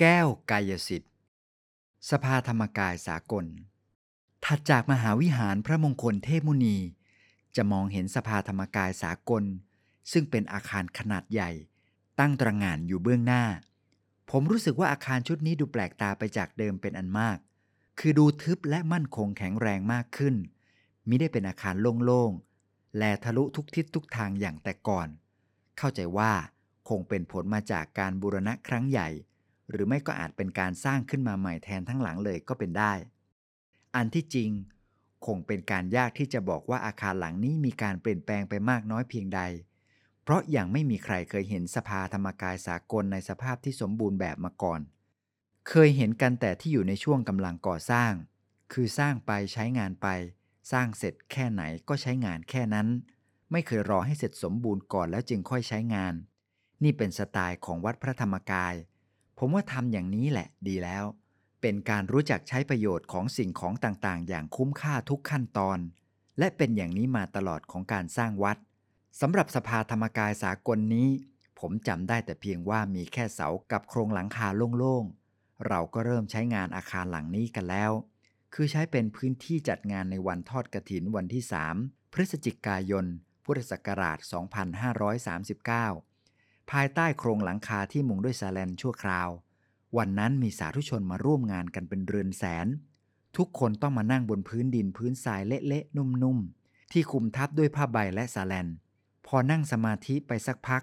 แก้วกายสิทธิ์ สภาธรรมกายสากล ถัดจากมหาวิหารพระมงคลเทพมุนี จะมองเห็นสภาธรรมกายสากล ซึ่งเป็นอาคารขนาดใหญ่ ตั้งตระงานอยู่เบื้องหน้า ผมรู้สึกว่าอาคารชุดนี้ดูแปลกตาไปจากเดิมเป็นอันมาก คือดูทึบและมั่นคงแข็งแรงมากขึ้นมิได้เป็นอาคารโล่งๆ แลทะลุทุกทิศทุกทางอย่างแต่ก่อน เข้าใจว่าคงเป็นผลมาจากการบูรณะครั้งใหญ่ หรือไม่ก็อาจเป็นการสร้างขึ้นมาใหม่แทนทั้งหลังเลยก็เป็นได้ อันที่จริง คงเป็นการยากที่จะบอกว่าอาคารหลังนี้มีการเปลี่ยนแปลงไปมากน้อยเพียงใด เพราะยังไม่มีใครเคยเห็นสภาธรรมกายสากลในสภาพที่สมบูรณ์แบบมาก่อน เคยเห็นกันแต่ที่อยู่ในช่วงกำลังก่อสร้าง คือสร้างไปใช้งานไป สร้างเสร็จแค่ไหนก็ใช้งานแค่นั้น ไม่เคยรอให้เสร็จสมบูรณ์ก่อนแล้วจึงค่อยใช้งาน นี่เป็นสไตล์ของวัดพระธรรมกาย ผมว่าทำอย่างนี้แหละดีแล้ว เป็นการรู้จักใช้ประโยชน์ของสิ่งของต่างๆ อย่างคุ้มค่าทุกขั้นตอน และเป็นอย่างนี้มาตลอดของการสร้างวัดสำหรับสภาธรรมกายสากลนี้ ผมจำได้แต่เพียงว่ามีแค่เสากับโครงหลังคาโล่งๆ เราก็เริ่มใช้งานอาคารหลังนี้กันแล้ว คือใช้เป็นพื้นที่จัดงานในวันทอดกระถินวันที่ 3 พฤศจิกายน พุทธศักราช 2539 ภายใต้โครงหลังคาที่มุงด้วยซาแลนชั่วคราว วันนั้นมีสาธุชนมาร่วมงานกันเป็นเรือนแสน ทุกคนต้องมานั่งบนพื้นดินพื้นทรายเละๆนุ่มๆ ที่คุมทับด้วยผ้าใบและซาแลน พอนั่งสมาธิไปสักพัก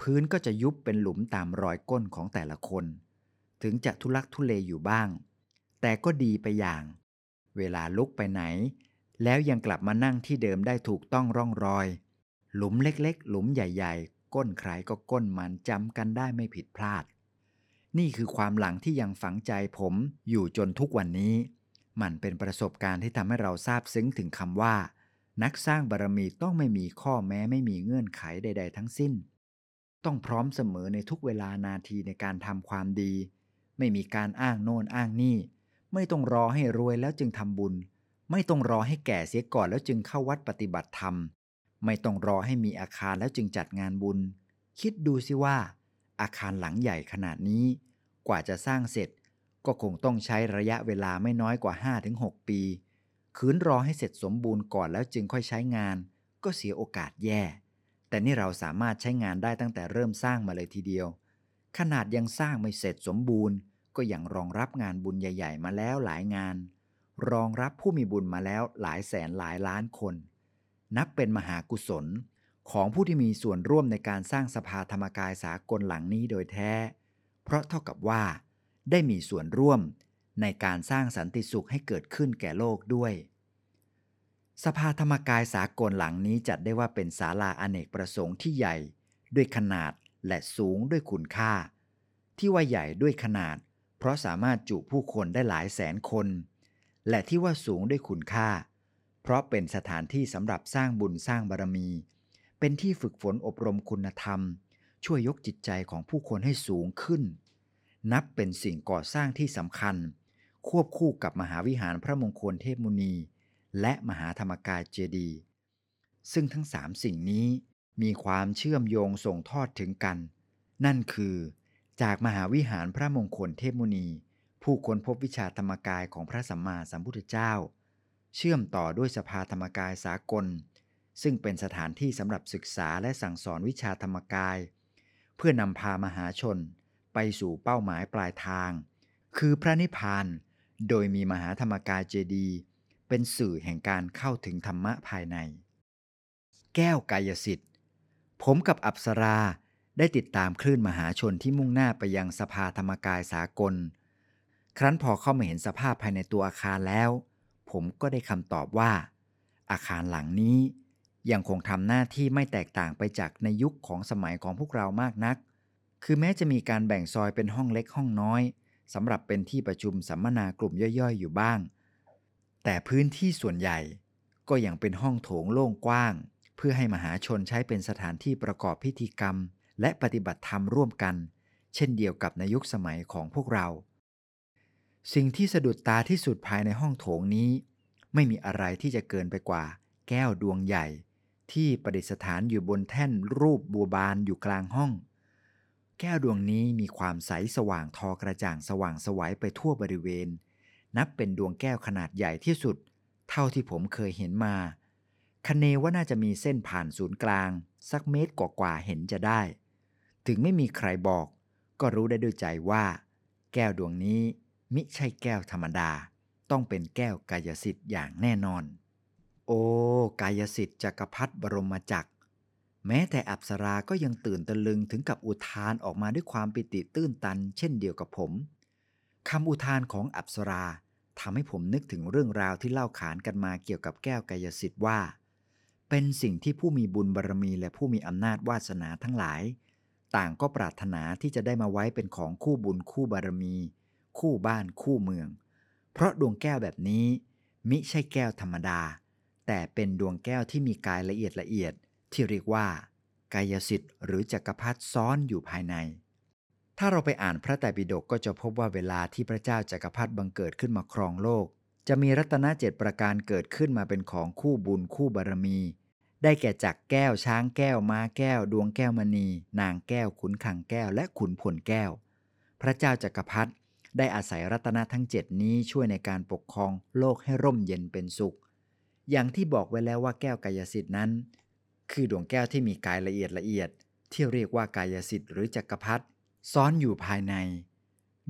พื้นก็จะยุบเป็นหลุมตามรอยก้นของแต่ละคน ถึงจะทุลักทุเลอยู่บ้าง แต่ก็ดีไปอย่าง เวลาลุกไปไหน แล้วยังกลับมานั่งที่เดิมได้ถูกต้องร่องรอย หลุมเล็กๆ หลุมใหญ่ ๆ ก้นใครก็ก้นมันจำกันได้ไม่ผิดพลาด นี่คือความหลังที่ยังฝังใจผมอยู่จนทุกวันนี้ มันเป็นประสบการณ์ที่ทำให้เราทราบซึ้งถึงคำว่า นักสร้างบารมีต้องไม่มีข้อแม้ไม่มีเงื่อนไขใด ๆ ทั้งสิ้น ต้องพร้อมเสมอในทุกเวลานาทีในการทำความดี ไม่มีการอ้างโน่นอ้างนี่ ไม่ต้องรอให้รวยแล้วจึงทำบุญ ไม่ต้องรอให้แก่เสียก่อนแล้วจึงเข้าวัดปฏิบัติธรรม ไม่ต้องรอให้มีอาคารแล้วจึงจัดงานบุญ คิดดูสิว่า อาคารหลังใหญ่ขนาดนี้ กว่าจะสร้างเสร็จ ก็คงต้องใช้ระยะเวลาไม่น้อยกว่า 5-6 ปีคืนรอให้เสร็จสมบูรณ์ก่อนแล้วจึงค่อยใช้งาน ก็เสียโอกาสแย่ แต่นี่เราสามารถใช้งานได้ตั้งแต่เริ่มสร้างมาเลยทีเดียว ขนาดยังสร้างไม่เสร็จสมบูรณ์ ก็ยังรองรับงานบุญใหญ่ ๆ มาแล้วหลายงาน รองรับผู้มีบุญมาแล้วหลายแสนหลายล้านคน นับเป็นมหากุศล ของผู้ที่มีส่วนร่วมในการสร้างสภาธรรมกายสากลหลังนี้โดยแท้ เพราะเท่ากับว่า ได้มีส่วนร่วมในการสร้างสันติสุขให้เกิดขึ้นแก่โลกด้วย สภาธรรมกายสากลหลังนี้จัดได้ว่าเป็นศาลาอเนกประสงค์ที่ใหญ่ ด้วยขนาดและสูงด้วยคุณค่า ที่ว่าใหญ่ด้วยขนาด เพราะสามารถจุผู้คนได้หลายแสนคน และที่ว่าสูงด้วยคุณค่าเพราะเป็นสถานที่สำหรับสร้างบุญสร้างบารมี เป็นที่ฝึกฝนอบรมคุณธรรม ช่วยยกจิตใจของผู้คนให้สูงขึ้น นับเป็นสิ่งก่อสร้างที่สำคัญ ควบคู่กับมหาวิหารพระมงคลเทพมุนี และมหาธรรมกายเจดีย์ซึ่งทั้งสามสิ่งนี้มีความเชื่อมโยงส่งทอดถึงกัน นั่นคือ จากมหาวิหารพระมงคลเทพมุนี ผู้ค้นพบวิชาธรรมกายของพระสัมมาสัมพุทธเจ้า เชื่อมต่อด้วยสภาธรรมกายสากล ซึ่งเป็นสถานที่สำหรับศึกษาและสั่งสอนวิชาธรรมกาย เพื่อนำพามหาชนไปสู่เป้าหมายปลายทาง คือพระนิพพาน โดยมีมหาธรรมกายเจดีเป็นสื่อแห่งการเข้าถึงธรรมะภายใน แก้วกายสิทธิ์ ผมกับอัปสราได้ติดตามคลื่นมหาชนที่มุ่งหน้าไปยังสภาธรรมกายสากล ครั้นพอเข้ามาเห็นสภาพภายในตัวอาคารแล้ว ผมก็ได้คำตอบว่า อาคารหลังนี้ ยังคงทำหน้าที่ไม่แตกต่างไปจากในยุคของสมัยของพวกเรามากนัก คือแม้จะมีการแบ่งซอยเป็นห้องเล็กห้องน้อยสำหรับเป็นที่ประชุมสัมมนากลุ่มย่อยๆ อยู่บ้าง แต่พื้นที่ส่วนใหญ่ก็ยังเป็นห้องโถงโล่งกว้าง เพื่อให้มหาชนใช้เป็นสถานที่ประกอบพิธีกรรม และปฏิบัติธรรมร่วมกัน เช่นเดียวกับในยุคสมัยของพวกเรา สิ่งที่สะดุดตาที่สุดภายในห้องโถงนี้ ไม่มีอะไรที่จะเกินไปกว่า แก้วดวงใหญ่ ที่ประดิษฐานอยู่บนแท่นรูปบัวบานอยู่กลางห้อง แก้วดวงนี้มีความใสสว่างทอกระจ่างสว่างสวัยไปทั่วบริเวณ นับเป็นดวงแก้วขนาดใหญ่ที่สุด เท่าที่ผมเคยเห็นมาคเนว่าน่าจะมีเส้นผ่านศูนย์กลาง สักเมตรกว่าๆเห็นจะได้ ถึงไม่มีใครบอก ก็รู้ได้ด้วยใจว่า แก้วดวงนี้ มิใช่แก้วธรรมดา ต้องเป็นแก้วกายสิทธิ์อย่างแน่นอน โอ้กายสิทธิ์จักรพรรดิบรมจักร แม้แต่อัปสราก็ยังตื่นตะลึงถึงกับอุทานออกมาด้วยความปิติตื้นตัน เช่นเดียวกับผมคำอุทานของอัปสราทำให้ผมนึกถึงเรื่องราวที่เล่าขานกันมาเกี่ยวกับแก้วกายสิทธิ์ว่า เป็นสิ่งที่ผู้มีบุญบารมีและผู้มีอำนาจวาสนาทั้งหลาย ต่างก็ปรารถนาที่จะได้มาไว้เป็นของคู่บุญคู่บารมี คู่บ้านคู่เมือง เพราะดวงแก้วแบบนี้ มิใช่แก้วธรรมดา แต่เป็นดวงแก้วที่มีกายละเอียดละเอียด ที่เรียกว่า กายสิทธิ์หรือจักรพรรดิซ้อนอยู่ภายใน ถ้าเราไปอ่านพระไตรปิฎกก็จะพบว่าเวลาที่พระเจ้าจักรพรรดิบังเกิดขึ้นมาครองโลก จะมีรัตนเจ็ดประการเกิดขึ้นมาเป็นของคู่บุญคู่บารมี ได้แก่จักแก้วช้างแก้วม้าแก้ว ดวงแก้วมณี นางแก้วขุนขังแก้วและขุนพลแก้วพระเจ้าจักรพรรดิ ได้อาศัยรัตนทั้งเจ็ดนี้ช่วยในการปกครองโลกให้ร่มเย็นเป็นสุข อย่างที่บอกไว้แล้วว่าแก้วกายสิทธิ์นั้น คือดวงแก้วที่มีกายละเอียดละเอียด ที่เรียกว่ากายสิทธิ์หรือจักรพรรดิซ้อนอยู่ภายใน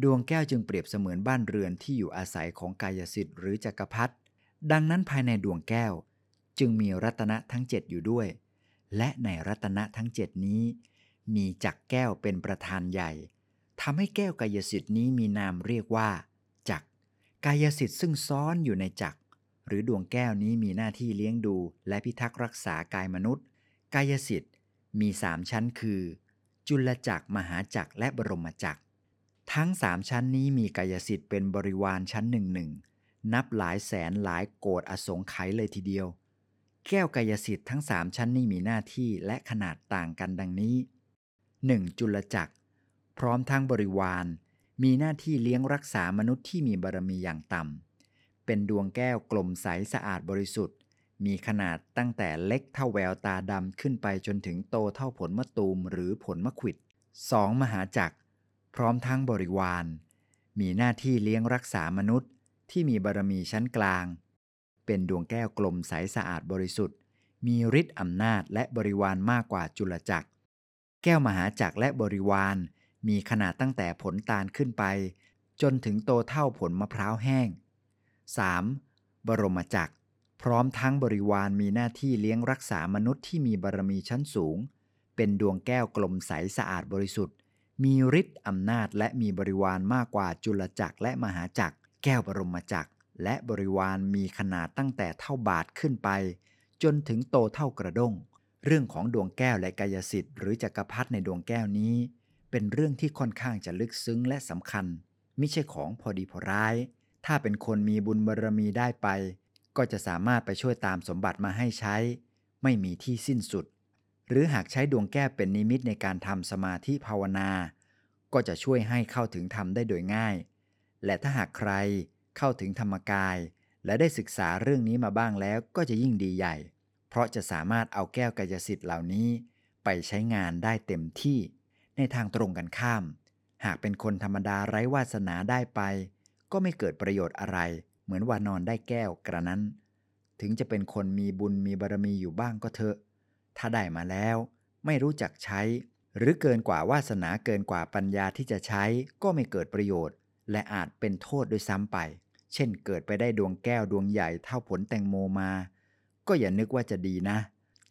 ดวงแก้วจึงเปรียบเสมือนบ้านเรือนที่อยู่อาศัยของกายสิทธิ์หรือจักรพรรดิดังนั้นภายในดวงแก้ว จึงมีรัตนะทั้งเจ็ดอยู่ด้วย และในรัตนะทั้งเจ็ดนี้ มีจักรแก้วเป็นประธานใหญ่ ทำให้แก้วกายสิทธิ์นี้มีนามเรียกว่าจักกายสิทธิ์ซึ่งซ้อนอยู่ในจักหรือดวงแก้วนี้มีหน้าที่เลี้ยงดู และพิทักษ์รักษากายมนุษย์ กายสิทธิ์มีสามชั้นคือ จุลจักรมหาจักรและบรมจักรทั้งสามชั้นนี้มีกายสิทธิ์เป็นบริวารชั้นหนึ่งหนึ่งนับหลายแสนหลายโกดอสงไขยเลยทีเดียว แก้วกายสิทธิ์ทั้งสามชั้นนี้มีหน้าที่และขนาดต่างกันดังนี้ 1. จุลจักร พร้อมทั้งบริวาร มีหน้าที่เลี้ยงรักษามนุษย์ที่มีบารมีอย่างต่ำ เป็นดวงแก้วกลมใสสะอาดบริสุทธิ์ มีขนาดตั้งแต่เล็กเท่าแววตาดำขึ้นไปจนถึงโตเท่าผลมะตูมหรือผลมะขวิด 2. มหาจักร พร้อมทั้งบริวาร มีหน้าที่เลี้ยงรักษามนุษย์ที่มีบารมีชั้นกลาง เป็นดวงแก้วกลมใสสะอาดบริสุทธิ์ มีฤทธิ์อำนาจและบริวารมากกว่าจุลจักร แก้วมหาจักรและบริวาร มีขนาดตั้งแต่ผลตาลขึ้นไป จนถึงโตเท่าผลมะพร้าวแห้ง 3. บรมจักร พร้อมทั้งบริวารมีหน้าที่เลี้ยงรักษามนุษย์ที่มีบารมีชั้นสูง เป็นดวงแก้วกลมใสสะอาดบริสุทธิ์ มีฤทธิ์อำนาจและมีบริวารมากกว่าจุลจักรและมหาจักร แก้วบรมจักร และบริวารมีขนาดตั้งแต่เท่าบาทขึ้นไป จนถึงโตเท่ากระด้ง เรื่องของดวงแก้วและกายสิทธิ์หรือจักรพรรดิในดวงแก้วนี้ เป็นเรื่องที่ค่อนข้างจะลึกซึ้งและสำคัญ ไม่ใช่ของพอดีพอร้าย ถ้าเป็นคนมีบุญบารรมีได้ไป ก็จะสามารถไปช่วยตามสมบัติมาให้ใช้ ไม่มีที่สิ้นสุด หรือหากใช้ดวงแก้วเป็นนิมิตในการทำสมาธิภาวนา ก็จะช่วยให้เข้าถึงธรรมได้โดยง่าย และถ้าหากใครเข้าถึงธรรมกาย และได้ศึกษาเรื่องนี้มาบ้างแล้วก็จะยิ่งดีใหญ่ เพราะจะสามารถเอาแก้วกายสิทธิ์เหล่านี้ ไปใช้งานได้เต็มที่ ในทางตรงกันข้าม หากเป็นคนธรรมดาไร้วาสนาได้ไป ก็ไม่เกิดประโยชน์อะไร เหมือนว่านอนได้แก้วกระนั้น ถึงจะเป็นคนมีบุญมีบารมีอยู่บ้างก็เถอะ ถ้าได้มาแล้ว ไม่รู้จักใช้ หรือเกินกว่าวาสนาเกินกว่าปัญญาที่จะใช้ก็ไม่เกิดประโยชน์ และอาจเป็นโทษด้วยซ้ำไป เช่นเกิดไปได้ดวงแก้วดวงใหญ่เท่าผลแตงโมมา ก็อย่านึกว่าจะดีนะ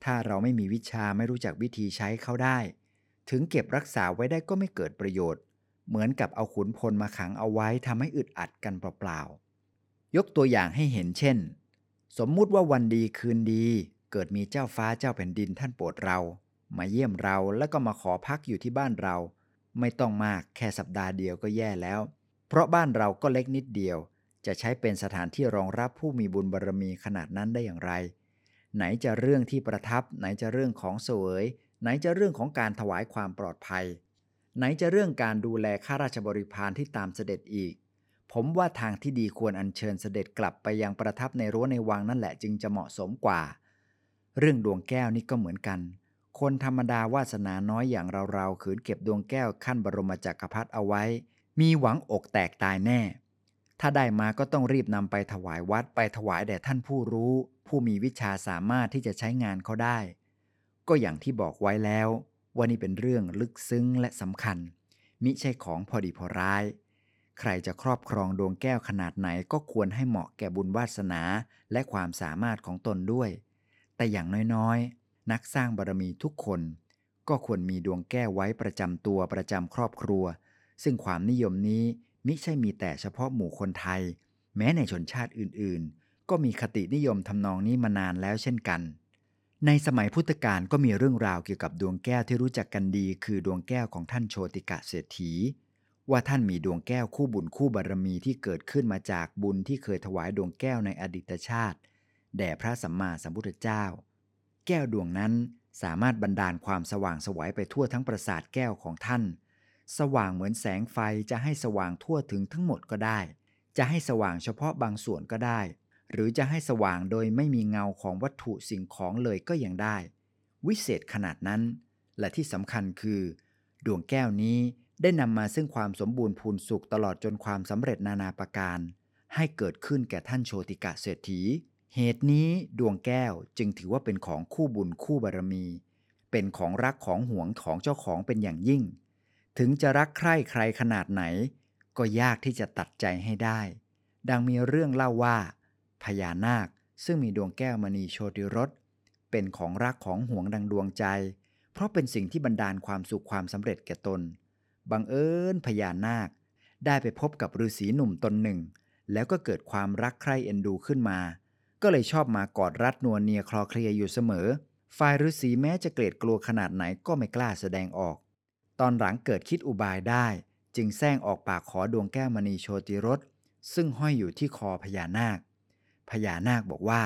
ถ้าเราไม่มีวิชาไม่รู้จักวิธีใช้เขาได้ ถึงเก็บรักษาไว้ได้ก็ไม่เกิดประโยชน์ เหมือนกับเอาขุนพลมาขังเอาไว้ทำให้อึดอัดกันเปล่าๆ ยกตัวอย่างให้เห็นเช่น สมมุติว่าวันดีคืนดี เกิดมีเจ้าฟ้าเจ้าแผ่นดินท่านโปรดเรา มาเยี่ยมเราแล้วก็มาขอพักอยู่ที่บ้านเรา ไม่ต้องมากแค่สัปดาห์เดียวก็แย่แล้ว เพราะบ้านเราก็เล็กนิดเดียว จะใช้เป็นสถานที่รองรับผู้มีบุญบารรมีขนาดนั้นได้อย่างไร ไหนจะเรื่องที่ประทับ ไหนจะเรื่องของเสวย ไหนจะเรื่องของการถวายความปลอดภัย ไหนจะเรื่องการดูแลข้าราชบริพารที่ตามเสด็จอีก ผมว่าทางที่ดีควรอัญเชิญเสด็จกลับไปยังประทับในรั้วในวังนั่นแหละจึงจะเหมาะสมกว่า เรื่องดวงแก้วนี่ก็เหมือนกัน คนธรรมดาวาสนาน้อยอย่างเราๆขืนเก็บดวงแก้วขั้นบรมจักรพรรดิเอาไว้ มีหวังอกแตกตายแน่ ถ้าได้มาก็ต้องรีบนำไปถวายวัดไปถวายแด่ท่านผู้รู้ ผู้มีวิชาสามารถที่จะใช้งานเขาได้ ก็อย่างที่บอกไว้แล้วว่านี่เป็นเรื่องลึกซึ้งและสำคัญ มิใช่ของพอดีพอร้าย ใครจะครอบครองดวงแก้วขนาดไหนก็ควรให้เหมาะแก่บุญวาสนาและความสามารถของตนด้วย แต่อย่างน้อยๆ นักสร้างบารมีทุกคน ก็ควรมีดวงแก้วไว้ประจำตัวประจำครอบครัว ซึ่งความนิยมนี้มิใช่มีแต่เฉพาะหมู่คนไทย แม้ในชนชาติอื่นๆ ก็มีคตินิยมทำนองนี้มานานแล้วเช่นกัน ในสมัยพุทธกาลก็มีเรื่องราวเกี่ยวกับดวงแก้วที่รู้จักกันดี คือดวงแก้วของท่านโชติกะเศรษฐี ว่าท่านมีดวงแก้วคู่บุญคู่บารมีที่เกิดขึ้นมาจากบุญที่เคยถวายดวงแก้วในอดีตชาติ แด่พระสัมมาสัมพุทธเจ้า แก้วดวงนั้นสามารถบันดาลความสว่างสวัยไปทั่วทั้งปราสาทแก้วของท่าน สว่างเหมือนแสงไฟจะให้สว่างทั่วถึงทั้งหมดก็ได้ จะให้สว่างเฉพาะบางส่วนก็ได้ หรือจะให้สว่างโดยไม่มีเงาของวัตถุสิ่งของเลยก็ยังได้ วิเศษขนาดนั้น และที่สำคัญคือ ดวงแก้วนี้ได้นำมาซึ่งความสมบูรณ์พูนสุขตลอดจนความสำเร็จนานาประการ ให้เกิดขึ้นแก่ท่านโชติกะเศรษฐี เหตุนี้ดวงแก้วจึงถือว่าเป็นของคู่บุญคู่บารมี เป็นของรักของห่วงของเจ้าของเป็นอย่างยิ่ง ถึงจะรักใคร่ใครขนาดไหน ก็ยากที่จะตัดใจให้ได้ ดังมีเรื่องเล่าว่า พญานาค ซึ่งมีดวงแก้วมณีโชติรสเป็นของรักของห่วงดังดวงใจ เพราะเป็นสิ่งที่บันดาลความสุขความสำเร็จแก่ตน บังเอิญพญานาค ได้ไปพบกับฤาษีหนุ่มตนหนึ่ง แล้วก็เกิดความรักใคร่เอ็นดูขึ้นมา ก็เลยชอบมากอดรัดนัวเนียคลอเคลียอยู่เสมอ ฝ่ายฤาษีแม้จะเกลียดกลัวขนาดไหนก็ไม่กล้าแสดงออก ตอนหลังเกิดคิดอุบายได้ จึงแซงออกปากขอดวงแก้วมณีโชติรสซึ่งห้อยอยู่ที่คอพญานาค พญานาคบอกว่า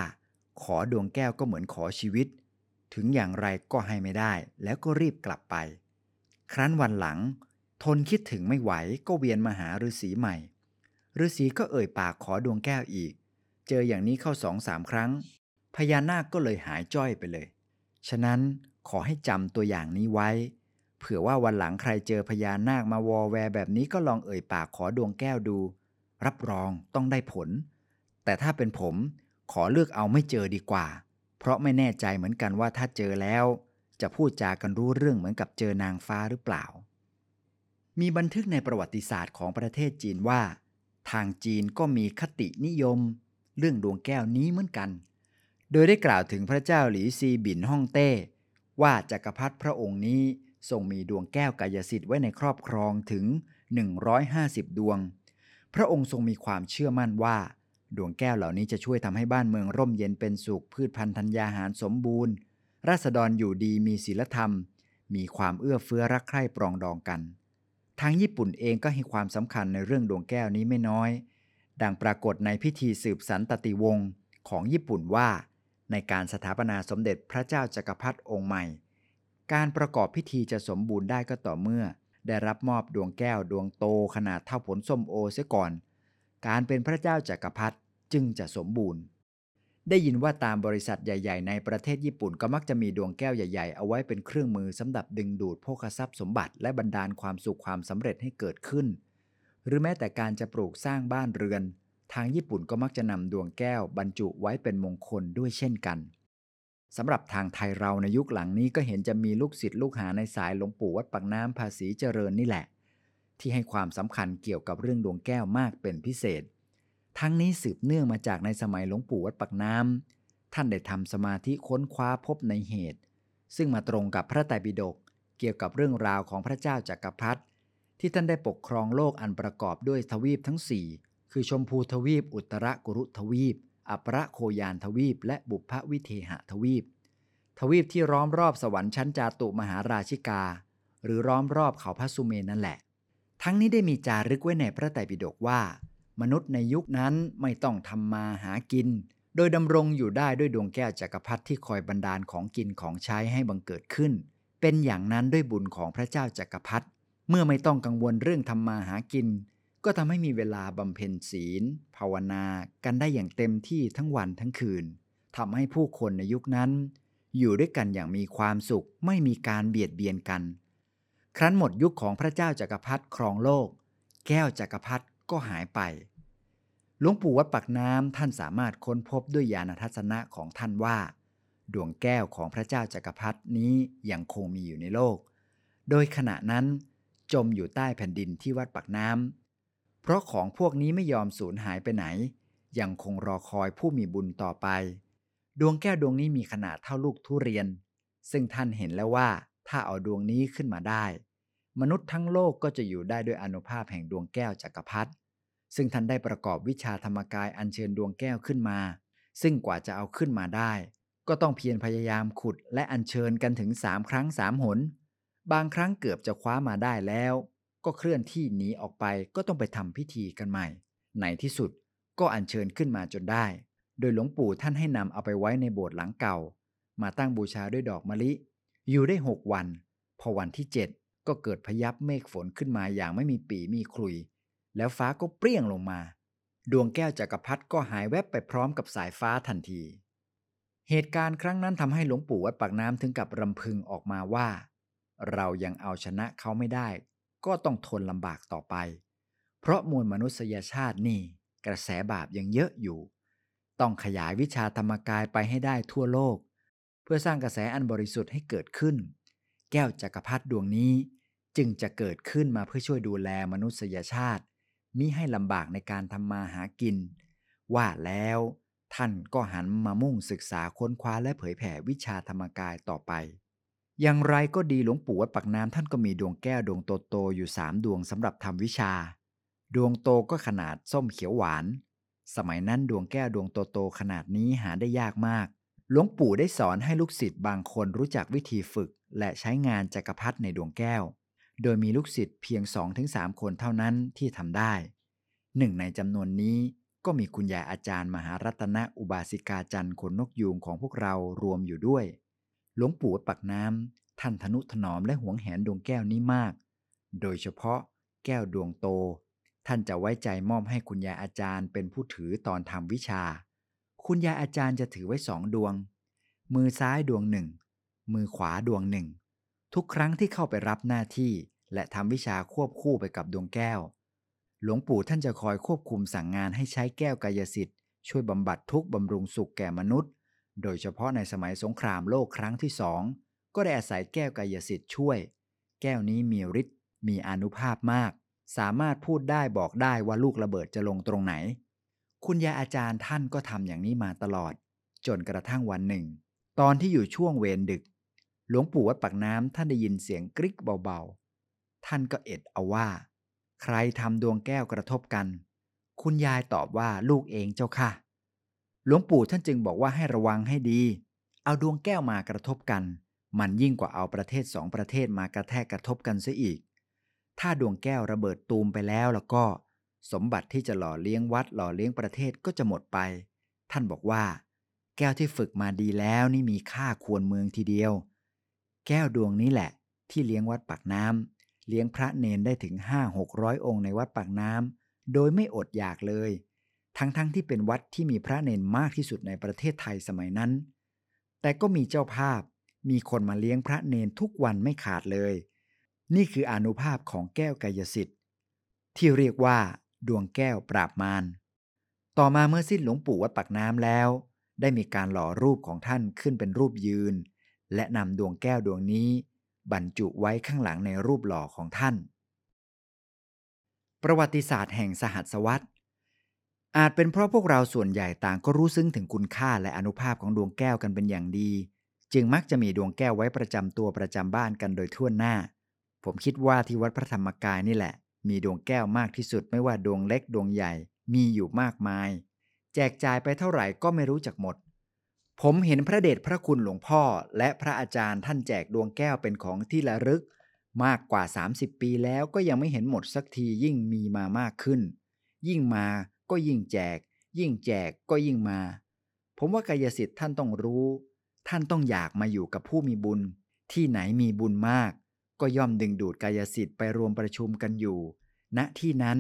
ขอดวงแก้วก็เหมือนขอชีวิต ถึงอย่างไรก็ให้ไม่ได้ แล้วก็รีบกลับไป ครั้นวันหลัง ทนคิดถึงไม่ไหวก็เวียนมาหาฤาษีใหม่ฤาษีก็เอ่ยปากขอดวงแก้วอีก เจออย่างนี้เข้าสองสามครั้ง พญานาคก็เลยหายจ้อยไปเลย ฉะนั้นขอให้จำตัวอย่างนี้ไว้ เผื่อว่าวันหลังใครเจอพญานาคมาวอแวแบบนี้ก็ลองเอ่ยปากขอดวงแก้วดู รับรองต้องได้ผล แต่ถ้าเป็นผมขอเลือกเอาไม่เจอดีกว่า เพราะไม่แน่ใจเหมือนกันว่าถ้าเจอแล้ว จะพูดจากันรู้เรื่องเหมือนกับเจอนางฟ้าหรือเปล่า มีบันทึกในประวัติศาสตร์ของประเทศจีนว่า ทางจีนก็มีคตินิยม เรื่องดวงแก้วนี้เหมือนกัน โดยได้กล่าวถึงพระเจ้าหลีซีบินฮ่องเต้ ว่าจักรพรรดิพระองค์นี้ทรงมีดวงแก้วกายสิทธิ์ไว้ในครอบครองถึง 150 ดวง พระองค์ทรงมีความเชื่อมั่นว่า ดวงแก้วเหล่านี้จะช่วยทำให้บ้านเมืองร่มเย็นเป็นสุข พืชพันธุ์ธัญญาหารสมบูรณ์ ราษฎรอยู่ดีมีศีลธรรม มีความเอื้อเฟื้อรักใคร่ปรองดองกัน ทางญี่ปุ่นเองก็ให้ความสำคัญในเรื่องดวงแก้วนี้ไม่น้อย ดังปรากฏในพิธีสืบสันตติวงศ์ของญี่ปุ่นว่า ในการสถาปนาสมเด็จพระเจ้าจักรพรรดิองค์ใหม่ การประกอบพิธีจะสมบูรณ์ได้ก็ต่อเมื่อ ได้รับมอบดวงแก้วดวงโตขนาดเท่าผลส้มโอเสียก่อน การเป็นพระเจ้าจักรพรรดิ จึงจะสมบูรณ์ ได้ยินว่าตามบริษัทใหญ่ ๆ ในประเทศญี่ปุ่นก็มักจะมีดวงแก้วใหญ่ ๆ เอาไว้เป็นเครื่องมือสำหรับดึงดูดโภคทรัพย์สมบัติ และบันดาลความสุขความสำเร็จให้เกิดขึ้น หรือแม้แต่การจะปลูกสร้างบ้านเรือน ทางญี่ปุ่นก็มักจะนำดวงแก้วบรรจุไว้เป็นมงคลด้วยเช่นกันสำหรับทางไทยเราในยุคหลังนี้ก็เห็นจะมีลูกศิษย์ลูกหาในสายหลวงปู่วัดปากน้ำภาษีเจริญนี่แหละ ที่ให้ความสำคัญเกี่ยวกับเรื่องดวงแก้วมากเป็นพิเศษ ทั้งนี้สืบเนื่องมาจากในสมัยหลวงปู่วัดปากน้ำท่านได้ทำสมาธิค้นคว้าพบในเหตุ ซึ่งมาตรงกับพระไตรปิฎกเกี่ยวกับเรื่องราวของพระเจ้าจักรพรรดิที่ท่านได้ปกครองโลกอันประกอบด้วยทวีปทั้ง 4 คือชมพูทวีป อุตรกุรุทวีป อัปรโคยานทวีป และบุพวิเทหทวีป ทวีปที่ล้อมรอบสวรรค์ชั้นจาตุมหาราชิกา หรือล้อมรอบเขาพระสุเมนนั่นแหละ ทั้งนี้ได้มีจารึกไว้ในพระไตรปิฎกว่า มนุษย์ในยุคนั้นไม่ต้องทำมาหากิน โดยดำรงอยู่ได้ด้วยดวงแก้วจักรพรรดิที่คอยบันดาลของกินของใช้ให้บังเกิดขึ้น เป็นอย่างนั้นด้วยบุญของพระเจ้าจักรพรรดิเมื่อไม่ต้องกังวลเรื่องทำมาหากิน ก็ทำให้มีเวลาบำเพ็ญศีล ภาวนากันได้อย่างเต็มที่ทั้งวันทั้งคืนทำให้ผู้คนในยุคนั้น อยู่ด้วยกันอย่างมีความสุขไม่มีการเบียดเบียนกัน ครั้นหมดยุคของพระเจ้าจักรพรรดิครองโลก แก้วจักรพรรดิก็หายไป หลวงปู่วัดปักน้ำท่านสามารถค้นพบด้วยญาณทัศนะของท่านว่า ดวงแก้วของพระเจ้าจักรพรรดินี้ยังคงมีอยู่ในโลก โดยขณะนั้น จมอยู่ใต้แผ่นดินที่วัดปักน้ำเพราะของพวกนี้ไม่ยอมสูญหายไปไหน ยังคงรอคอยผู้มีบุญต่อไป ดวงแก้วดวงนี้มีขนาดเท่าลูกทุเรียน ซึ่งท่านเห็นแล้วว่าถ้าเอาดวงนี้ขึ้นมาได้ มนุษย์ทั้งโลกก็จะอยู่ได้ด้วยอนุภาพแห่งดวงแก้วจักรพรรดิ ซึ่งท่านได้ประกอบวิชาธรรมกายอัญเชิญดวงแก้วขึ้นมา ซึ่งกว่าจะเอาขึ้นมาได้ ก็ต้องเพียรพยายามขุดและอัญเชิญกันถึงสามครั้งสามหน บางครั้งเกือบจะคว้ามาได้แล้ว ก็เคลื่อนที่หนีออกไปก็ต้องไปทำพิธีกันใหม่ ในที่สุดก็อัญเชิญขึ้นมาจนได้ โดยหลวงปู่ท่านให้นำเอาไปไว้ในโบสถ์หลังเก่า มาตั้งบูชาด้วยดอกมะลิ อยู่ได้หกวัน พอวันที่เจ็ดก็เกิดพยับเมฆฝนขึ้นมาอย่างไม่มีปีมีคลุย แล้วฟ้าก็เปรี้ยงลงมา ดวงแก้วจักรพรรดิก็หายแวบไปพร้อมกับสายฟ้าทันที เหตุการณ์ครั้งนั้นทำให้หลวงปู่วัดปากน้ำถึงกับรำพึงออกมาว่า เรายังเอาชนะเขาไม่ได้ ก็ต้องทนลำบากต่อไป เพราะมวลมนุษยชาตินี่ กระแสบาปยังเยอะอยู่ ต้องขยายวิชาธรรมกายไปให้ได้ทั่วโลก เพื่อสร้างกระแสอันบริสุทธิ์ให้เกิดขึ้น แก้วจักรพรรดิดวงนี้จึงจะเกิดขึ้นมาเพื่อช่วยดูแลมนุษยชาติ มิให้ลำบากในการทำมาหากิน ว่าแล้วท่านก็หันมามุ่งศึกษาค้นคว้าและเผยแผ่วิชาธรรมกายต่อไป อย่างไรก็ดีหลวงปู่วัดปักน้ำท่านก็มีดวงแก้วดวงโตๆอยู่สามดวงสำหรับทำวิชา ดวงโตก็ขนาดส้มเขียวหวาน สมัยนั้นดวงแก้วดวงโตๆขนาดนี้หาได้ยากมาก หลวงปู่ได้สอนให้ลูกศิษย์บางคนรู้จักวิธีฝึก และใช้งานจักรพรรดิในดวงแก้ว โดยมีลูกศิษย์เพียง 2-3 คนเท่านั้นที่ทำได้ หนึ่งในจำนวนนี้ก็มีคุณยายอาจารย์มหารัตนอุบาสิกาจันทร์ขนนกยูงของพวกเรารวมอยู่ด้วย หลวงปู่ปักน้ำท่านทนุถนอมและหวงแหนดวงแก้วนี้มาก โดยเฉพาะแก้วดวงโต ท่านจะไว้ใจมอบให้คุณยายอาจารย์เป็นผู้ถือตอนทำวิชา คุณยายอาจารย์จะถือไว้สองดวง มือซ้ายดวงหนึ่ง มือขวาดวงหนึ่ง ทุกครั้งที่เข้าไปรับหน้าที่ และทำวิชาควบคู่ไปกับดวงแก้ว หลวงปู่ท่านจะคอยควบคุมสั่งงานให้ใช้แก้วกายสิทธิ์ช่วยบำบัดทุกบำรุงสุขแก่มนุษย์ โดยเฉพาะในสมัยสงครามโลกครั้งที่สอง ก็ได้อาศัยแก้วกายสิทธิ์ช่วย แก้วนี้มีฤทธิ์มีอนุภาพมาก สามารถพูดได้บอกได้ว่าลูกระเบิดจะลงตรงไหน คุณยายอาจารย์ท่านก็ทำอย่างนี้มาตลอด จนกระทั่งวันหนึ่ง ตอนที่อยู่ช่วงเวรดึก หลวงปู่วัดปากน้ำท่านได้ยินเสียงกริ๊กเบา ท่านก็เอ็ดเอาว่า ใครทำดวงแก้วกระทบกัน คุณยายตอบว่าลูกเองเจ้าค่ะ หลวงปู่ท่านจึงบอกว่าให้ระวังให้ดี เอาดวงแก้วมากระทบกัน มันยิ่งกว่าเอาประเทศสองประเทศมากระแทกกระทบกันเสียอีก ถ้าดวงแก้วระเบิดตูมไปแล้วแล้วก็ สมบัติที่จะหล่อเลี้ยงวัดหล่อเลี้ยงประเทศก็จะหมดไป ท่านบอกว่า แก้วที่ฝึกมาดีแล้วนี่มีค่าควรเมืองทีเดียว แก้วดวงนี้แหละที่เลี้ยงวัดปากน้ำ เลี้ยงพระเนนได้ถึงห้าหกร้อยองค์ในวัดปากน้ำโดยไม่อดอยากเลย ทั้งๆทที่เป็นวัดที่มีพระเนนมากที่สุดในประเทศไทยสมัยนั้น แต่ก็มีเจ้าภาพมีคนมาเลี้ยงพระเนนทุกวันไม่ขาดเลย นี่คืออนุภาพของแก้วกายสิทธิ์ ที่เรียกว่า ดวงแก้วปราบมารต่อมาเมื่อสิ้นหลวงปู่วัดปากน้ำแล้ว ได้มีการหล่อรูปของท่านขึ้นเป็นรูปยืน และนำดวงแก้วดวงนี้ บรรจุไว้ข้างหลังในรูปหล่อของท่าน ประวัติศาสตร์แห่งสหัสวรรษอาจเป็นเพราะพวกเราส่วนใหญ่ต่างก็รู้ซึ้งถึงคุณค่าและอนุภาพของดวงแก้วกันเป็นอย่างดี จึงมักจะมีดวงแก้วไว้ประจำตัวประจำบ้านกันโดยทั่วหน้า ผมคิดว่าที่วัดพระธรรมกายนี่แหละ มีดวงแก้วมากที่สุดไม่ว่าดวงเล็กดวงใหญ่มีอยู่มากมาย แจกจ่ายไปเท่าไหร่ก็ไม่รู้จักหมด ผมเห็นพระเดชพระคุณหลวงพ่อ และพระอาจารย์ท่านแจกดวงแก้วเป็นของที่ระลึก มากกว่า 30 ปีแล้วก็ยังไม่เห็นหมดสักทียิ่งมีมามากขึ้น ยิ่งมาก็ยิ่งแจก ยิ่งแจกก็ยิ่งมา ผมว่ากายสิทธิ์ท่านต้องรู้ ท่านต้องอยากมาอยู่กับผู้มีบุญ ที่ไหนมีบุญมาก ก็ย่อมดึงดูดกายสิทธิ์ไปรวมประชุมกันอยู่ณที่นั้น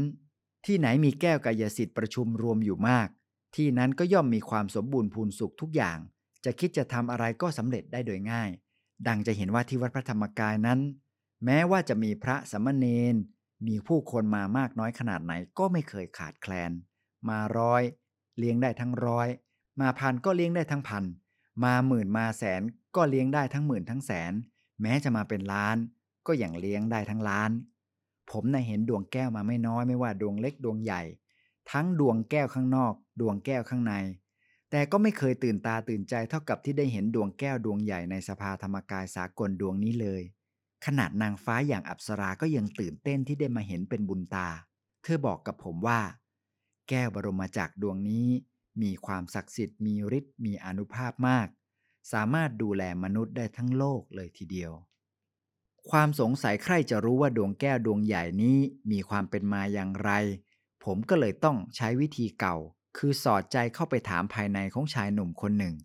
ที่ไหนมีแก้วกายสิทธิ์ประชุมรวมอยู่มาก ที่นั้นก็ย่อมมีความสมบูรณ์พูนสุขทุกอย่าง จะคิดจะทำอะไรก็สำเร็จได้โดยง่าย ดังจะเห็นว่าที่วัดพระธรรมกายนั้น แม้ว่าจะมีพระสามเณรมีผู้คนมามากน้อยขนาดไหนก็ไม่เคยขาดแคลน มาร้อย เลี้ยงได้ทั้งร้อย มาพันก็เลี้ยงได้ทั้งพัน มาหมื่นมาแสนก็เลี้ยงได้ทั้งหมื่นทั้งแสน แม้จะมาเป็นล้าน ก็อย่างเลี้ยงได้ทั้งล้าน ผมน่ะเห็นดวงแก้วมาไม่น้อยไม่ว่าดวงเล็กดวงใหญ่ ทั้งดวงแก้วข้างนอก ดวงแก้วข้างใน แต่ก็ไม่เคยตื่นตาตื่นใจเท่ากับที่ได้เห็นดวงแก้วดวงใหญ่ในสภาธรรมกายสากลดวงนี้เลย ขนาดนางฟ้าอย่างอัปสราก็ยังตื่นเต้นที่ได้มาเห็นเป็นบุญตา เธอบอกกับผมว่า แก้วบรมจักรดวงนี้ มีความศักดิ์สิทธิ์มีฤทธิ์มีอนุภาพมาก สามารถดูแลมนุษย์ได้ทั้งโลกเลยทีเดียว ความสงสัยใครจะรู้ว่าดวงแก้วดวงใหญ่นี้มีความเป็นมาอย่างไร ผมก็เลยต้องใช้วิธีเก่า คือสอดใจเข้าไปถามภายในของชายหนุ่มคนหนึ่ง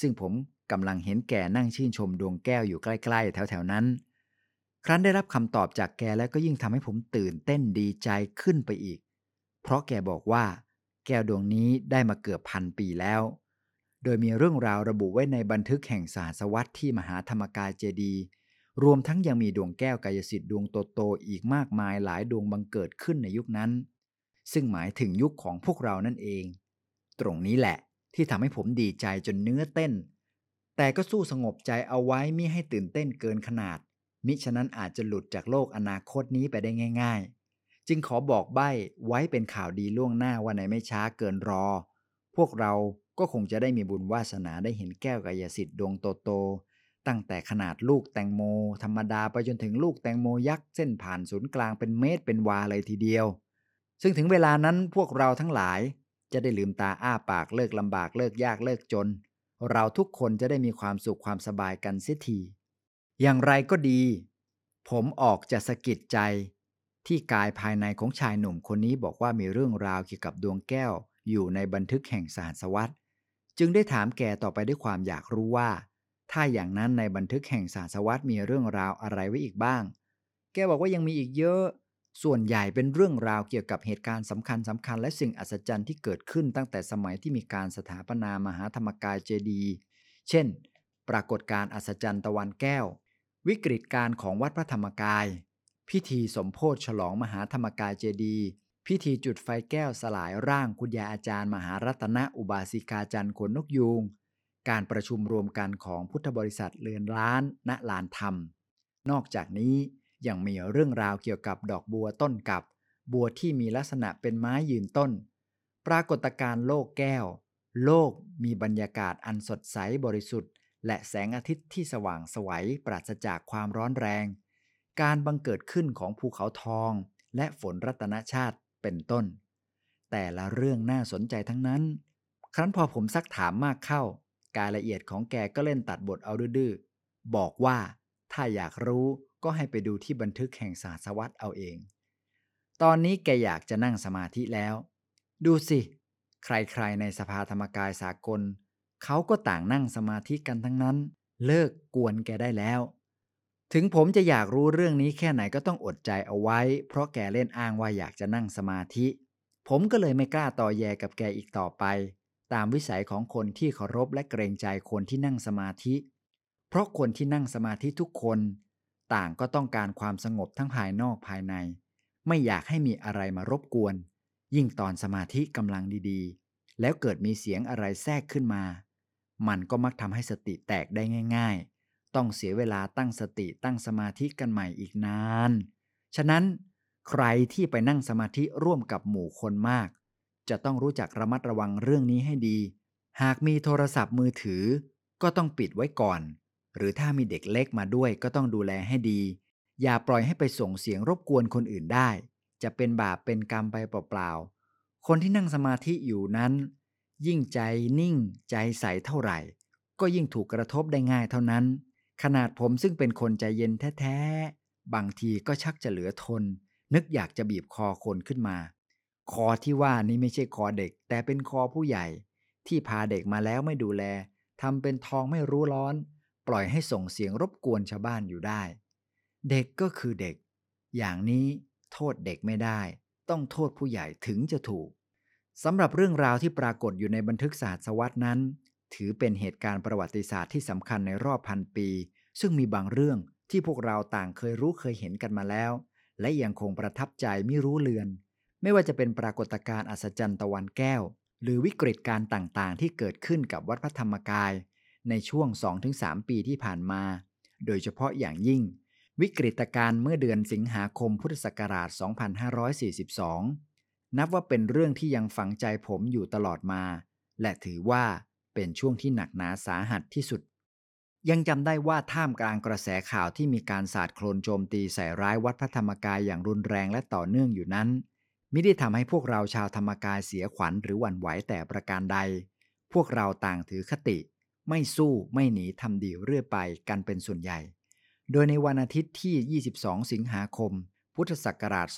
ซึ่งผมกำลังเห็นแกนั่งชื่นชมดวงแก้วอยู่ใกล้ๆ แถวๆนั้น ครั้นได้รับคำตอบจากแกแล้วก็ยิ่งทำให้ผมตื่นเต้นดีใจขึ้นไปอีก เพราะแกบอกว่า แก้วดวงนี้ได้มาเกือบพันปีแล้ว โดยมีเรื่องราวระบุไว้ในบันทึกแห่งสหัสวรรษที่มหาธรรมกายเจดี รวมทั้งยังมีดวงแก้วกายสิทธิ์ดวงโตๆอีกมากมายหลายดวงบังเกิดขึ้นในยุคนั้น ซึ่งหมายถึงยุคของพวกเรานั่นเอง ตรงนี้แหละที่ทำให้ผมดีใจจนเนื้อเต้น แต่ก็สู้สงบใจเอาไว้มิให้ตื่นเต้นเกินขนาด มิฉะนั้นอาจจะหลุดจากโลกอนาคตนี้ไปได้ง่าย ๆ จึงขอบอกใบ้ไว้เป็นข่าวดีล่วงหน้าว่าในไม่ช้าเกินรอ พวกเราก็คงจะได้มีบุญวาสนาได้เห็นแก้วกายสิทธิ์ดวงโตๆตั้งแต่ขนาดลูกแตงโม ธรรมดาไปจนถึงลูกแตงโมยักษ์เส้นผ่านศูนย์กลางเป็นเมตรเป็นวาเลยทีเดียว ซึ่งถึงเวลานั้นพวกเราทั้งหลายจะได้ลืมตาอ้าปากเลิกลำบากเลิกยากเลิกจน เราทุกคนจะได้มีความสุขความสบายกันเสียที อย่างไรก็ดี ผมออกจะสะกิดใจ ที่กายภายในของชายหนุ่มคนนี้บอกว่ามีเรื่องราวเกี่ยวกับดวงแก้ว อยู่ในบันทึกแห่งสหัสวรรษจึงได้ถามแกต่อไปด้วยความอยากรู้ว่า ถ้าอย่างนั้นในบันทึกแห่งสหัสวรรษมีเรื่องราวอะไรไว้อีกบ้าง แกบอกว่ายังมีอีกเยอะ ส่วนใหญ่เป็นเรื่องราวเกี่ยวกับเหตุการณ์สำคัญสำคัญและสิ่งอัศจรรย์ที่เกิดขึ้นตั้งแต่สมัยที่มีการสถาปนามหาธรรมกายเจดีย์เช่น ปรากฏการณ์อัศจรรย์ตะวันแก้ว วิกฤตการของวัดพระธรรมกาย พิธีสมโพธิฉลองมหาธรรมกายเจดีย์พิธีจุดไฟแก้วสลายร่างคุณยายอาจารย์ มหารัตนอุบาสิกาจันทร์ขนนกยูงการประชุมรวมกันของพุทธบริษัทเรือนล้านณลานธรรม นอกจากนี้ ยังมีเรื่องราวเกี่ยวกับดอกบัวต้นกับ บัวที่มีลักษณะเป็นไม้ยืนต้น ปรากฏการณ์โลกแก้ว โลกมีบรรยากาศอันสดใสบริสุทธิ์ และแสงอาทิตย์ที่สว่างสวัยปราศจากความร้อนแรง การบังเกิดขึ้นของภูเขาทอง และฝนรัตนชาติเป็นต้น แต่ละเรื่องน่าสนใจทั้งนั้น ครั้นพอผมซักถามมากเข้า การละเอียดของแกก็เล่นตัดบทเอาดื้อบอกว่า ถ้าอยากรู้ก็ให้ไปดูที่บันทึกแห่งศาสวัตเอาเอง ตอนนี้แกอยากจะนั่งสมาธิแล้ว ดูสิ ใครๆในสภาธรรมกายสากล เขาก็ต่างนั่งสมาธิกันทั้งนั้น เลิกกวนแกได้แล้ว ถึงผมจะอยากรู้เรื่องนี้แค่ไหนก็ต้องอดใจเอาไว้ เพราะแกเล่นอ้างว่าอยากจะนั่งสมาธิ ผมก็เลยไม่กล้าต่อแยกับแกอีกต่อไป ตามวิสัยของคนที่เคารพและเกรงใจคนที่นั่งสมาธิ เพราะคนที่นั่งสมาธิทุกคน ต่างก็ต้องการความสงบทั้งภายนอกภายใน ไม่อยากให้มีอะไรมารบกวน ยิ่งตอนสมาธิกำลังดีๆ แล้วเกิดมีเสียงอะไรแทรกขึ้นมา มันก็มักทำให้สติแตกได้ง่าย ๆ ต้องเสียเวลาตั้งสติตั้งสมาธิกันใหม่อีกนาน ฉะนั้น ใครที่ไปนั่งสมาธิร่วมกับหมู่คนมาก จะต้องรู้จักระมัดระวังเรื่องนี้ให้ดี หากมีโทรศัพท์มือถือ ก็ต้องปิดไว้ก่อน หรือถ้ามีเด็กเล็กมาด้วยก็ต้องดูแลให้ดี อย่าปล่อยให้ไปส่งเสียงรบกวนคนอื่นได้ จะเป็นบาปเป็นกรรมไปเปล่าๆ คนที่นั่งสมาธิอยู่นั้น ยิ่งใจนิ่งใจใสเท่าไหร่ ก็ยิ่งถูกกระทบได้ง่ายเท่านั้น ขนาดผมซึ่งเป็นคนใจเย็นแท้ๆ บางทีก็ชักจะเหลือทน นึกอยากจะบีบคอคนขึ้นมา คอที่ว่านี้ไม่ใช่คอเด็ก แต่เป็นคอผู้ใหญ่ ที่พาเด็กมาแล้วไม่ดูแลทำเป็นทองไม่รู้ร้อน ปล่อยให้ส่งเสียงรบกวนชาวบ้านอยู่ได้ เด็กก็คือเด็ก อย่างนี้โทษเด็กไม่ได้ ต้องโทษผู้ใหญ่ถึงจะถูกสำหรับเรื่องราวที่ปรากฏอยู่ในบันทึกศาสตร์สวัสดนั้น ถือเป็นเหตุการณ์ประวัติศาสตร์ที่สำคัญในรอบพันปี ซึ่งมีบางเรื่องที่พวกเราต่างเคยรู้เคยเห็นกันมาแล้ว และยังคงประทับใจไม่รู้เลือน ไม่ว่าจะเป็นปรากฏการณ์อัศจรรย์ตะวันแก้ว หรือวิกฤตการ์ต่างๆ ที่เกิดขึ้นกับวัดพระธรรมกาย ในช่วง 2-3 ปีที่ผ่านมา โดยเฉพาะอย่างยิ่ง วิกฤตการณ์เมื่อเดือนสิงหาคมพุทธศักราช 2542 นับว่าเป็นเรื่องที่ยังฝังใจผมอยู่ตลอดมา และถือว่าเป็นช่วงที่หนักหนาสาหัสที่สุด ยังจำได้ว่าท่ามกลางกระแสข่าวที่มีการสาดโคลนโจมตีใส่ร้ายวัดพระธรรมกายอย่างรุนแรงและต่อเนื่องอยู่นั้นไม่ได้ทำให้พวกเราชาวธรรมกายเสียขวัญหรือหวั่นไหวแต่ประการใด พวกเราต่างถือคติ ไม่สู้ไม่หนีทำดีเรื่อยไปกันเป็นส่วนใหญ่ โดยในวันอาทิตย์ที่ 22 สิงหาคม พุทธศักราช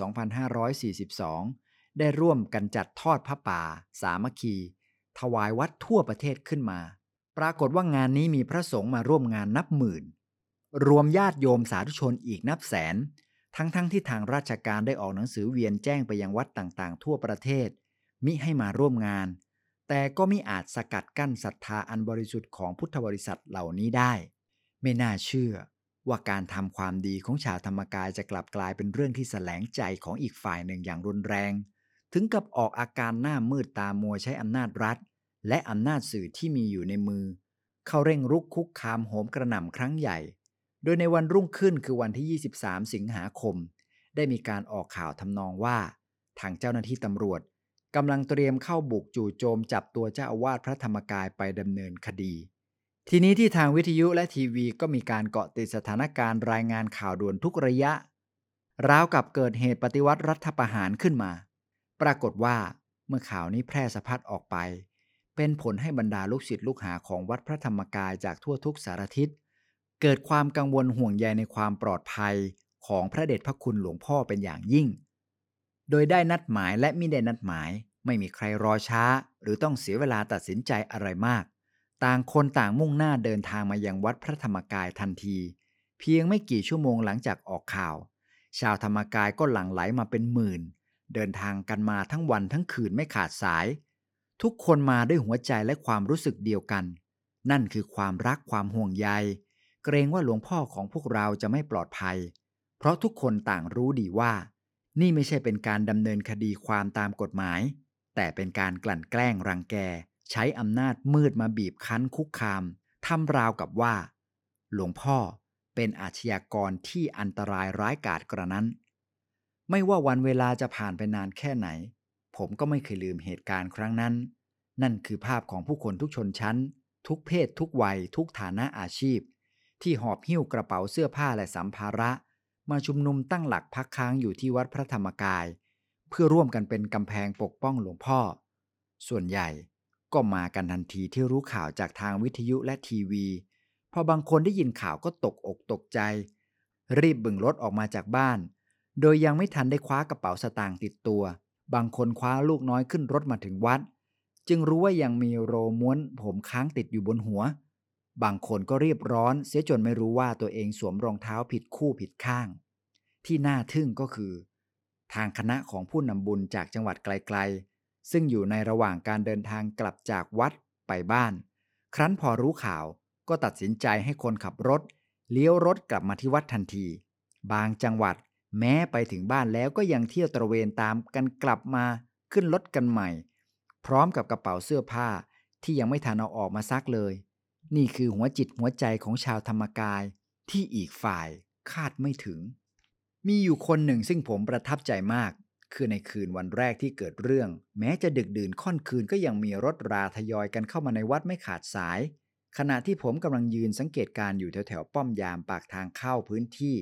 2542 ได้ร่วมกันจัดทอดพระป่า สามัคคี ถวายวัดทั่วประเทศขึ้นมา ปรากฏว่างานนี้มีพระสงฆ์มาร่วมงานนับหมื่น รวมญาติโยมสาธุชนอีกนับแสน ทั้งๆทที่ทางราชการได้ออกหนังสือเวียนแจ้งไปยังวัดต่างๆ ทั่วประเทศ มิให้มาร่วมงาน แต่ก็มิอาจสกัดกั้นศรัทธาอันบริสุทธิ์ของพุทธบริษัทเหล่านี้ได้ ไม่น่าเชื่อว่าการทำความดีของชาวธรรมกายจะกลับกลายเป็นเรื่องที่แสลงใจของอีกฝ่ายหนึ่งอย่างรุนแรง ถึงกับออกอาการหน้ามืดตามัวใช้อำนาจรัฐ และอำนาจสื่อที่มีอยู่ในมือ เข้าเร่งรุกคุกคามโหมกระหน่ำครั้งใหญ่ โดยในวันรุ่งขึ้นคือวันที่ 23 สิงหาคม ได้มีการออกข่าวทำนองว่า ทางเจ้าหน้าที่ตำรวจ กำลังเตรียมเข้าบุกจู่โจมจับตัวเจ้าอาวาสพระธรรมกายไปดำเนินคดี ทีนี้ที่ทางวิทยุและทีวีก็มีการเกาะติดสถานการณ์รายงานข่าวด่วนทุกระยะ ราวกับเกิดเหตุปฏิวัติรัฐประหารขึ้นมา ปรากฏว่าเมื่อข่าวนี้แพร่สะพัดออกไป เป็นผลให้บรรดาลูกศิษย์ลูกหาของวัดพระธรรมกายจากทั่วทุกสารทิศเกิดความกังวลห่วงใยในความปลอดภัยของพระเดชพระคุณหลวงพ่อเป็นอย่างยิ่ง โดยได้นัดหมายและมิได้นัดหมาย ไม่มีใครรอช้า หรือต้องเสียเวลาตัดสินใจอะไรมาก ต่างคนต่างมุ่งหน้าเดินทางมายังวัดพระธรรมกายทันที เพียงไม่กี่ชั่วโมงหลังจากออกข่าว ชาวธรรมกายก็หลั่งไหลมาเป็นหมื่น เดินทางกันมาทั้งวันทั้งคืนไม่ขาดสาย ทุกคนมาด้วยหัวใจและความรู้สึกเดียวกัน นั่นคือความรักความห่วงใย เกรงว่าหลวงพ่อของพวกเราจะไม่ปลอดภัย เพราะทุกคนต่างรู้ดีว่า นี่ไม่ใช่เป็นการดำเนินคดีความตามกฎหมาย แต่เป็นการกลั่นแกล้งรังแก ใช้อำนาจมืดมาบีบคั้นคุกคามทำราวกับว่า หลวงพ่อเป็นอาชญากรที่อันตรายร้ายกาจกระนั้น ไม่ว่าวันเวลาจะผ่านไปนานแค่ไหน ผมก็ไม่เคยลืมเหตุการณ์ครั้งนั้น นั่นคือภาพของผู้คนทุกชนชั้น ทุกเพศ ทุกวัย ทุกฐานะอาชีพ ที่หอบหิ้วกระเป๋าเสื้อผ้าและสัมภาระ มาชุมนุมตั้งหลักพักค้างอยู่ที่วัดพระธรรมกาย เพื่อร่วมกันเป็นกำแพงปกป้องหลวงพ่อ ส่วนใหญ่ก็มากันทันทีที่รู้ข่าวจากทางวิทยุและทีวี พอบางคนได้ยินข่าวก็ตกอกตกใจ รีบบึงรถออกมาจากบ้าน โดยยังไม่ทันได้คว้ากระเป๋าสตางค์ติดตัว บางคนคว้าลูกน้อยขึ้นรถมาถึงวัด จึงรู้ว่ายังมีโรม้วนผมค้างติดอยู่บนหัว บางคนก็รีบร้อนเสียจนไม่รู้ว่าตัวเองสวมรองเท้าผิดคู่ผิดข้าง ที่น่าทึ่งก็คือ ทางคณะของผู้นำบุญจากจังหวัดไกลๆ ซึ่งอยู่ในระหว่างการเดินทางกลับจากวัดไปบ้าน ครั้นพอรู้ข่าวก็ตัดสินใจให้คนขับรถ เลี้ยวรถกลับมาที่วัดทันที บางจังหวัดแม้ไปถึงบ้านแล้วก็ยังเที่ยวตระเวนตามกันกลับมาขึ้นรถกันใหม่ พร้อมกับกระเป๋าเสื้อผ้าที่ยังไม่ทันเอาออกมาซักเลย นี่คือหัวจิตหัวใจของชาวธรรมกายที่อีกฝ่ายคาดไม่ถึง มีอยู่คนหนึ่งซึ่งผมประทับใจมาก คือในคืนวันแรกที่เกิดเรื่อง แม้จะดึกดื่นค่อนคืนก็ยังมีรถราทยอยกันเข้ามาในวัดไม่ขาดสาย ขณะที่ผมกำลังยืนสังเกตการอยู่แถวๆป้อมยามปากทางเข้าพื้นที่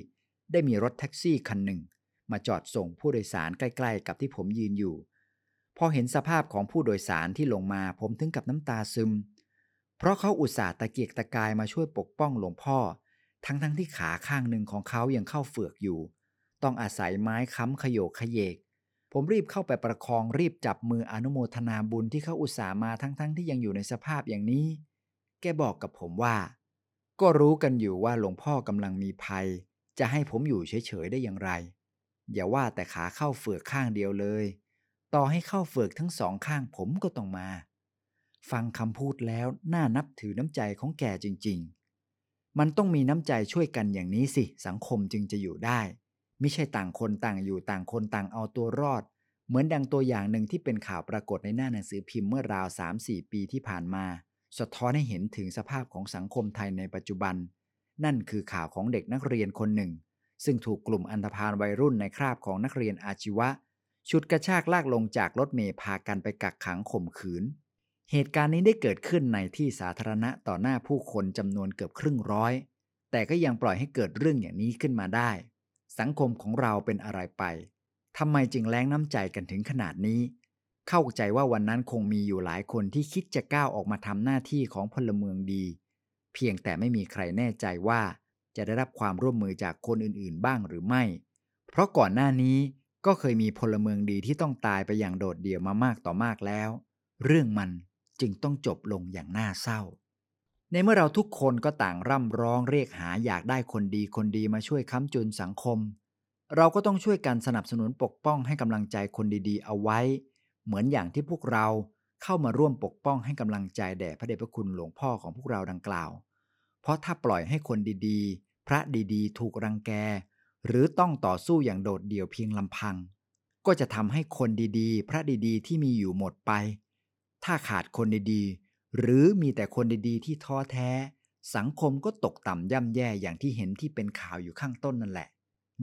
ได้มีรถแท็กซี่คันหนึ่ง มาจอดส่งผู้โดยสารใกล้ ๆ กับที่ผมยืนอยู่ พอเห็นสภาพของผู้โดยสารที่ลงมาผมถึงกับน้ำตาซึม เพราะเขาอุตส่าห์ตะเกียกตะกายมาช่วยปกป้องหลวงพ่อ ทั้งๆทที่ขาข้างหนึ่งของเขายังเข้าเฟือกอยู่ ต้องอาศัยไม้ค้ำขยโยกขยเยก ผมรีบเข้าไปประคองรีบจับมืออนุโมทนาบุญที่เขาอุตส่าห์มาทั้งๆทที่ยังอยู่ในสภาพอย่างนี้ แกบอกกับผมว่า ก็รู้กันอยู่ว่าหลวงพ่อกำลังมีภัย จะให้ผมอยู่เฉยๆได้อย่างไร อย่าว่าแต่ขาเข้าเฟือกข้างเดียวเลย ต่อให้เข้าเฟือกทั้งสองข้างผมก็ต้องมา ฟังคำพูดแล้วน่านับถือน้ำใจของแกจริง ๆ มันต้องมีน้ำใจช่วยกันอย่างนี้สิ สังคมจึงจะอยู่ได้ ไม่ใช่ต่างคนต่างอยู่ต่างคนต่างเอาตัวรอด เหมือนดังตัวอย่างหนึ่งที่เป็นข่าวปรากฏในหน้าหนังสือพิมพ์เมื่อราว 3-4 ปีที่ผ่านมา สะท้อนให้เห็นถึงสภาพของสังคมไทยในปัจจุบัน นั่นคือข่าวของเด็กนักเรียนคนหนึ่ง ซึ่งถูกกลุ่มอันธพาลวัยรุ่นในคราบของนักเรียนอาชีวะชุดกระชากลากลงจากรถเมล์พากันไปกักขังข่มขืน เหตุการณ์นี้ได้เกิดขึ้นในที่สาธารณะต่อหน้าผู้คนจำนวนเกือบครึ่งร้อย แต่ก็ยังปล่อยให้เกิดเรื่องอย่างนี้ขึ้นมาได้ สังคมของเราเป็นอะไรไปทำไมจึงแรงน้ำใจกันถึงขนาดนี้ เข้าใจว่าวันนั้นคงมีอยู่หลายคนที่คิดจะก้าวออกมาทำหน้าที่ของพลเมืองดี เพียงแต่ไม่มีใครแน่ใจว่าจะได้รับความร่วมมือจากคนอื่นๆ บ้างหรือไม่ เพราะก่อนหน้านี้ก็เคยมีพลเมืองดีที่ต้องตายไปอย่างโดดเดี่ยวมามากต่อมากแล้ว เรื่องมัน จึงต้องจบลงอย่างน่าเศร้า ในเมื่อเราทุกคนก็ต่างร่ำร้องเรียกหาอยากได้คนดีคนดีมาช่วยค้ำจุนสังคม เราก็ต้องช่วยกันสนับสนุนปกป้องให้กำลังใจคนดีๆ เอาไว้ เหมือนอย่างที่พวกเราเข้ามาร่วมปกป้องให้กำลังใจแด่พระเดชพระคุณหลวงพ่อของพวกเราดังกล่าว เพราะถ้าปล่อยให้คนดีๆ พระดีๆ ถูกรังแก หรือต้องต่อสู้อย่างโดดเดี่ยวเพียงลำพัง ก็จะทำให้คนดีๆ พระดีๆ ที่มีอยู่หมดไป ถ้าขาดคนดีๆ หรือมีแต่คนดีๆ ที่ท้อแท้ สังคมก็ตกต่ำย่ำแย่อย่างที่เห็นที่เป็นข่าวอยู่ข้างต้นนั่นแหละ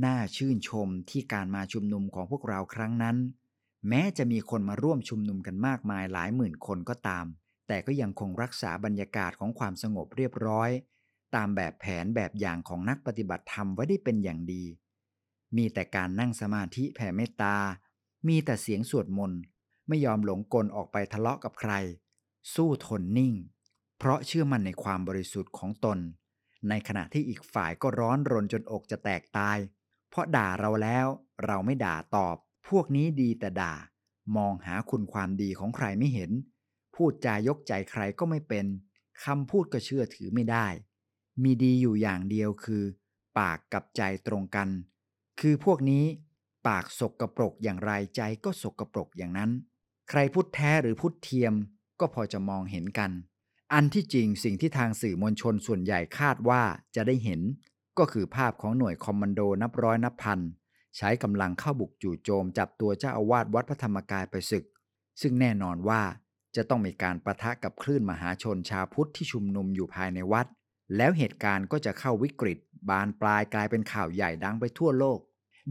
น่าชื่นชมที่การมาชุมนุมของพวกเราครั้งนั้น แม้จะมีคนมาร่วมชุมนุมกันมากมายหลายหมื่นคนก็ตาม แต่ก็ยังคงรักษาบรรยากาศของความสงบเรียบร้อย ตามแบบแผนแบบอย่างของนักปฏิบัติธรรมไว้ได้เป็นอย่างดี มีแต่การนั่งสมาธิแผ่เมตตา มีแต่เสียงสวดมนต์ ไม่ยอมหลงกลออกไปทะเลาะกับใคร สู้ทนนิ่ง เพราะเชื่อมั่นในความบริสุทธิ์ของตน ในขณะที่อีกฝ่ายก็ร้อนรนจนอกจะแตกตาย เพราะด่าเราแล้วเราไม่ด่าตอบ พวกนี้ดีแต่ด่า มองหาคุณความดีของใครไม่เห็น พูดจายกใจใครก็ไม่เป็นคำพูดก็เชื่อถือไม่ได้ มีดีอยู่อย่างเดียวคือ ปากกับใจตรงกัน คือพวกนี้ปากสกกระปรกอย่างไรใจก็สกกระปรกอย่างนั้น ใครพูดแท้หรือพูดเทียมก็พอจะมองเห็นกัน อันที่จริงสิ่งที่ทางสื่อมวลชนส่วนใหญ่คาดว่าจะได้เห็น ก็คือภาพของหน่วยคอมมานโดนับร้อยนับพัน ใช้กำลังเข้าบุกจู่โจมจับตัวเจ้าอาวาสวัดพระธรรมกายไปศึก ซึ่งแน่นอนว่าจะต้องมีการประทะกับคลื่นมหาชนชาวพุทธที่ชุมนุมอยู่ภายในวัด แล้วเหตุการณ์ก็จะเข้าวิกฤต บานปลายกลายเป็นข่าวใหญ่ดังไปทั่วโลก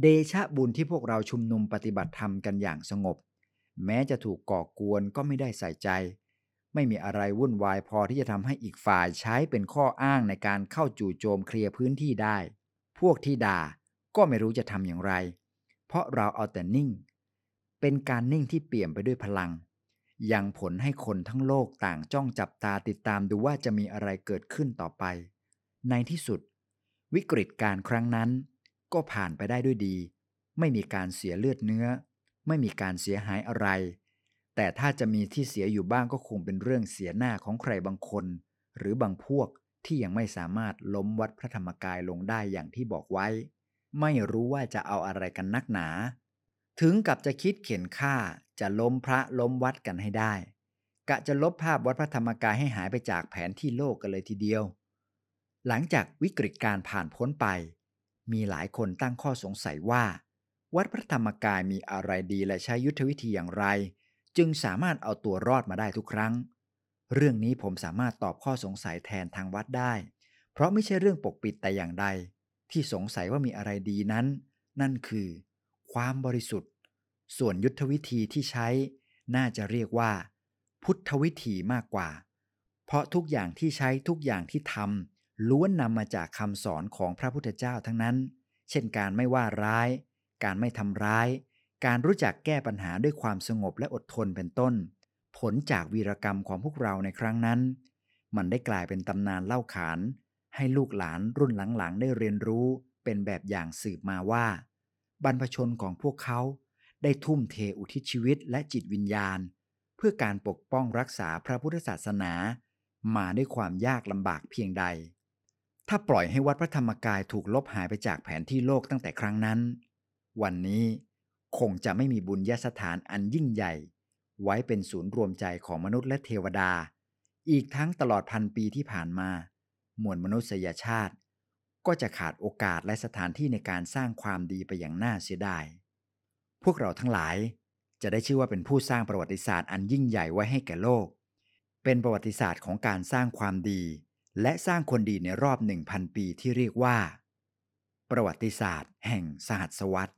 เดชะบุญที่พวกเราชุมนุมปฏิบัติธรรมกันอย่างสงบ แม้จะถูกก่อกวนก็ไม่ได้ใส่ใจ ไม่มีอะไรวุ่นวายพอที่จะทำให้อีกฝ่ายใช้เป็นข้ออ้างในการเข้าจู่โจมเคลียร์พื้นที่ได้ พวกที่ด่าก็ไม่รู้จะทำอย่างไร เพราะเราเอาแต่นิ่ง เป็นการนิ่งที่เปี่ยมไปด้วยพลัง ยังผลให้คนทั้งโลกต่างจ้องจับตาติดตามดูว่าจะมีอะไรเกิดขึ้นต่อไป ในที่สุด วิกฤตการครั้งนั้น ก็ผ่านไปได้ด้วยดี ไม่มีการเสียเลือดเนื้อ ไม่มีการเสียหายอะไร แต่ถ้าจะมีที่เสียอยู่บ้างก็คงเป็นเรื่องเสียหน้าของใครบางคน หรือบางพวกที่ยังไม่สามารถล้มวัดพระธรรมกายลงได้อย่างที่บอกไว้ ไม่รู้ว่าจะเอาอะไรกันนักหนา ถึงกับจะคิดเข็นฆ่าจะล้มพระล้มวัดกันให้ได้ กะจะลบภาพวัดพระธรรมกายให้หายไปจากแผนที่โลกกันเลยทีเดียว หลังจากวิกฤตการผ่านพ้นไป มีหลายคนตั้งข้อสงสัยว่า วัดพระธรรมกายมีอะไรดีและใช้ยุทธวิธีอย่างไร จึงสามารถเอาตัวรอดมาได้ทุกครั้ง เรื่องนี้ผมสามารถตอบข้อสงสัยแทนทางวัดได้ เพราะไม่ใช่เรื่องปกปิดแต่อย่างใด ที่สงสัยว่ามีอะไรดีนั้น นั่นคือ ความบริสุทธิ์ ส่วนยุทธวิธีที่ใช้ น่าจะเรียกว่า พุทธวิธีมากกว่า เพราะทุกอย่างที่ใช้ทุกอย่างที่ทำล้วนนำมาจากคำสอนของพระพุทธเจ้าทั้งนั้น เช่นการไม่ว่าร้าย การไม่ทำร้าย การรู้จักแก้ปัญหาด้วยความสงบและอดทนเป็นต้น ผลจากวีรกรรมของพวกเราในครั้งนั้น มันได้กลายเป็นตำนานเล่าขาน ให้ลูกหลานรุ่นหลังๆ ได้เรียนรู้เป็นแบบอย่างสืบมาว่า บรรพชนของพวกเขาได้ทุ่มเทอุทิศชีวิตและจิตวิญญาณ เพื่อการปกป้องรักษาพระพุทธศาสนา มาด้วยความยากลำบากเพียงใด ถ้าปล่อยให้วัดพระธรรมกายถูกลบหายไปจากแผนที่โลกตั้งแต่ครั้งนั้น วันนี้คงจะไม่มีบุญญสถานอันยิ่งใหญ่ ไว้เป็นศูนย์รวมใจของมนุษย์และเทวดา อีกทั้งตลอดพันปีที่ผ่านมา มวลมนุษยชาติ ก็จะขาดโอกาสและสถานที่ในการสร้างความดีไปอย่างน่าเสียดาย พวกเราทั้งหลายจะได้ชื่อว่าเป็นผู้สร้างประวัติศาสตร์อันยิ่งใหญ่ไว้ให้แก่โลก เป็นประวัติศาสตร์ของการสร้างความดี และสร้างคนดีในรอบ 1,000 ปีที่เรียกว่า ประวัติศาสตร์ แห่งสหัสวรรษ